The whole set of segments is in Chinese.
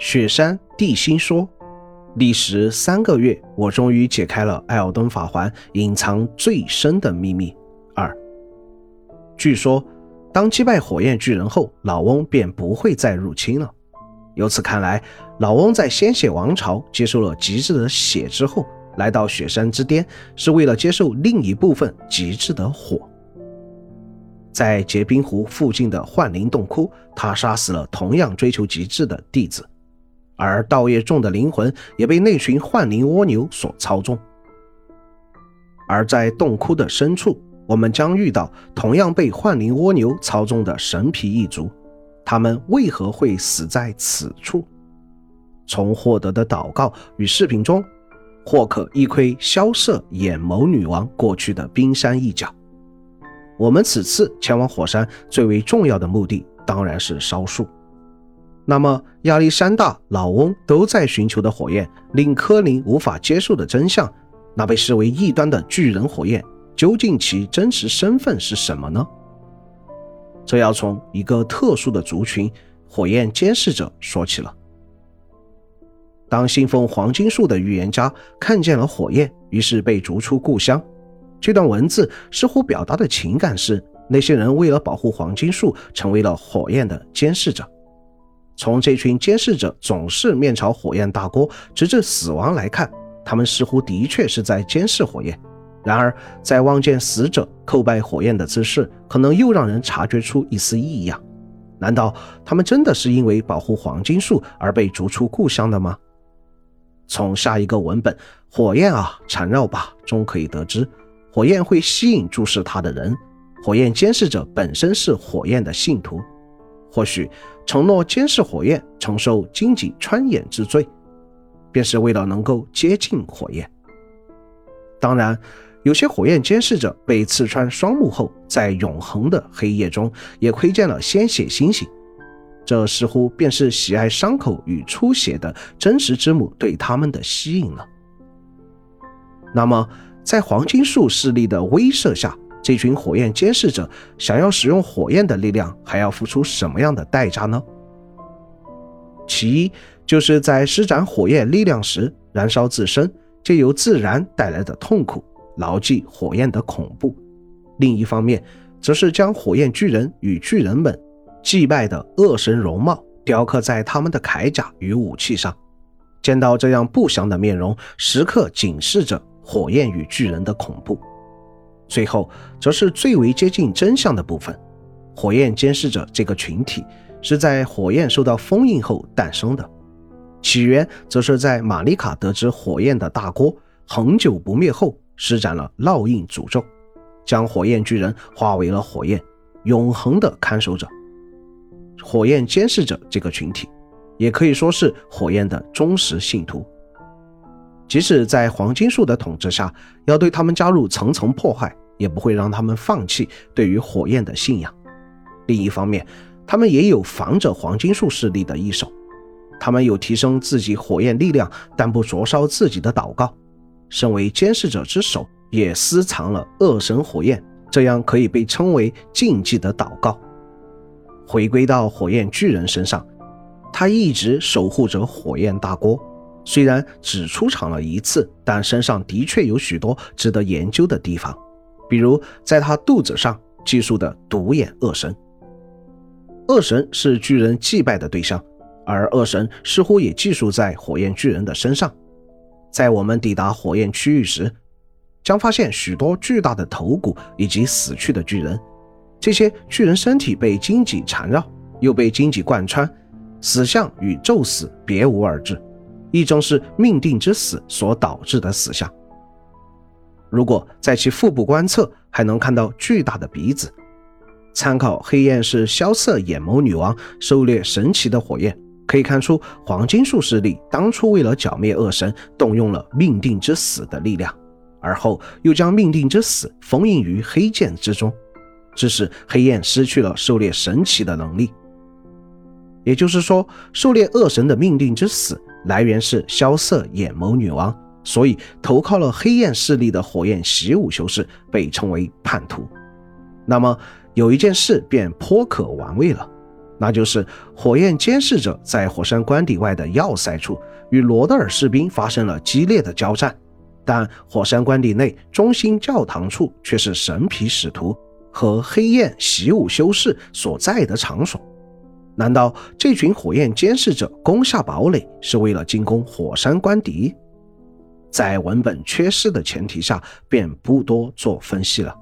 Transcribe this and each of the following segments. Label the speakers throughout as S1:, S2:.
S1: 雪山地心说，历时三个月，我终于解开了艾尔登法环隐藏最深的秘密。二，据说，当击败火焰巨人后，老翁便不会再入侵了。由此看来，老翁在鲜血王朝接受了极致的血之后，来到雪山之巅，是为了接受另一部分极致的火。在结冰湖附近的幻灵洞窟，他杀死了同样追求极致的弟子。而道业众的灵魂也被那群幻灵蜗牛所操纵。而在洞窟的深处，我们将遇到同样被幻灵蜗牛操纵的神皮一族。他们为何会死在此处？从获得的祷告与视频中，或可一窥萧瑟眼眸女王过去的冰山一角。我们此次前往火山最为重要的目的，当然是烧树。那么，亚历山大、老翁都在寻求的火焰，令科林无法接受的真相，那被视为异端的巨人火焰，究竟其真实身份是什么呢？这要从一个特殊的族群——火焰监视者说起了。当信奉黄金树的预言家看见了火焰，于是被逐出故乡。这段文字似乎表达的情感是：那些人为了保护黄金树，成为了火焰的监视者。从这群监视者总是面朝火焰大锅，直至死亡来看，他们似乎的确是在监视火焰。然而，在望见死者叩拜火焰的姿势，可能又让人察觉出一丝异样。难道他们真的是因为保护黄金树而被逐出故乡的吗？从下一个文本“火焰啊，缠绕吧”中可以得知，火焰会吸引注视它的人。火焰监视者本身是火焰的信徒。或许承诺监视火焰，承受荆棘穿眼之罪，便是为了能够接近火焰。当然，有些火焰监视者被刺穿双目后，在永恒的黑夜中也窥见了鲜血星星，这似乎便是喜爱伤口与出血的真实之母对他们的吸引了。那么，在黄金树势力的威慑下，这群火焰监视者想要使用火焰的力量，还要付出什么样的代价呢？其一，就是在施展火焰力量时燃烧自身，借由自然带来的痛苦，牢记火焰的恐怖；另一方面，则是将火焰巨人与巨人们祭拜的恶神容貌雕刻在他们的铠甲与武器上，见到这样不祥的面容，时刻警示着火焰与巨人的恐怖。最后，则是最为接近真相的部分。火焰监视者这个群体是在火焰受到封印后诞生的，起源则是在玛丽卡得知火焰的大锅恒久不灭后，施展了烙印诅咒，将火焰巨人化为了火焰，永恒的看守者。火焰监视者这个群体，也可以说是火焰的忠实信徒。即使在黄金树的统治下，要对他们加入层层迫害，也不会让他们放弃对于火焰的信仰。另一方面，他们也有防着黄金树势力的一手，他们有提升自己火焰力量，但不灼烧自己的祷告。身为监视者之首，也私藏了恶神火焰，这样可以被称为禁忌的祷告。回归到火焰巨人身上，他一直守护着火焰大锅。虽然只出场了一次，但身上的确有许多值得研究的地方，比如在他肚子上寄宿的独眼恶神。恶神是巨人祭拜的对象，而恶神似乎也寄宿在火焰巨人的身上。在我们抵达火焰区域时，将发现许多巨大的头骨以及死去的巨人。这些巨人身体被荆棘缠绕，又被荆棘贯穿，死相与宙死别无二致。一种是命定之死所导致的死相。如果在其腹部观测，还能看到巨大的鼻子。参考黑焰是萧瑟眼眸女王狩猎神奇的火焰，可以看出黄金树势力当初为了剿灭恶神，动用了命定之死的力量，而后又将命定之死封印于黑剑之中，致使黑焰失去了狩猎神奇的能力。也就是说，狩猎恶神的命定之死。来源是萧瑟眼眸女王，所以投靠了黑焰势力的火焰习武修士被称为叛徒。那么有一件事便颇可玩味了：那就是火焰监视者在火山关底外的要塞处与罗德尔士兵发生了激烈的交战，但火山关底内中心教堂处却是神皮使徒和黑焰习武修士所在的场所。难道这群火焰监视者攻下堡垒是为了进攻火山关底？在文本缺失的前提下，便不多做分析了。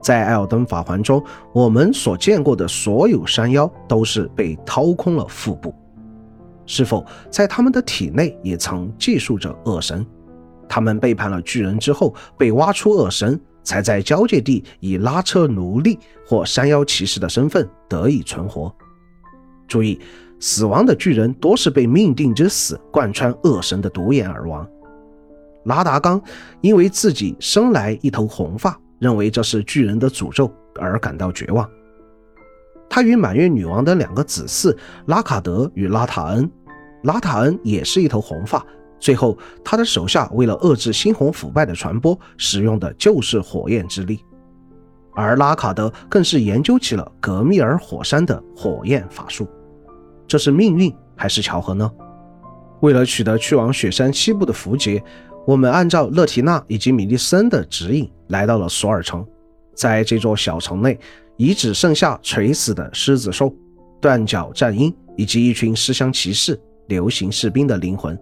S1: 在艾尔登法环中，我们所见过的所有山妖都是被掏空了腹部，是否在他们的体内也曾寄宿着恶神？他们背叛了巨人之后，被挖出恶神，才在交界地以拉车奴隶或山妖骑士的身份得以存活。注意，死亡的巨人多是被命定之死贯穿恶神的独眼而亡。拉达冈因为自己生来一头红发，认为这是巨人的诅咒而感到绝望。他与满月女王的两个子嗣拉卡德与拉塔恩，拉塔恩也是一头红发。最后，他的手下为了遏制猩红腐败的传播，使用的就是火焰之力。而拉卡德更是研究起了格密尔火山的火焰法术。这是命运还是巧合呢？为了取得去往雪山西部的符节。我们按照勒提娜以及米利森的指引来到了索尔城，在这座小城内，已只剩下垂死的狮子兽、断脚战鹰以及一群尸乡骑士、流行士兵的灵魂。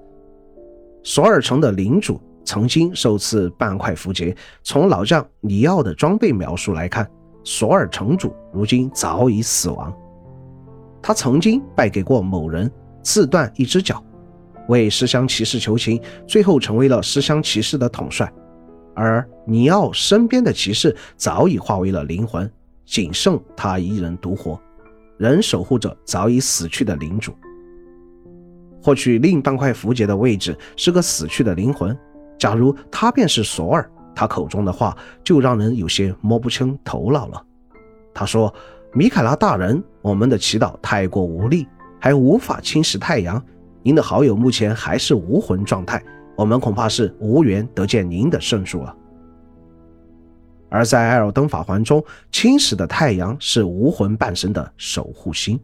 S1: 索尔城的领主曾经受赐半块符节，从老将尼奥的装备描述来看，索尔城主如今早已死亡。他曾经败给过某人，自断一只脚。为尸香骑士求情，最后成为了尸香骑士的统帅，而尼奥身边的骑士早已化为了灵魂，仅剩他一人独活，仍守护着早已死去的领主。获取另半块符节的位置是个死去的灵魂，假如他便是索尔，他口中的话就让人有些摸不清头脑了。他说：“米凯拉大人，我们的祈祷太过无力，还无法侵蚀太阳。”您的好友目前还是无魂状态，我们恐怕是无缘得见您的圣术了。而在艾尔登法环中，侵蚀的太阳是无魂半神的守护星。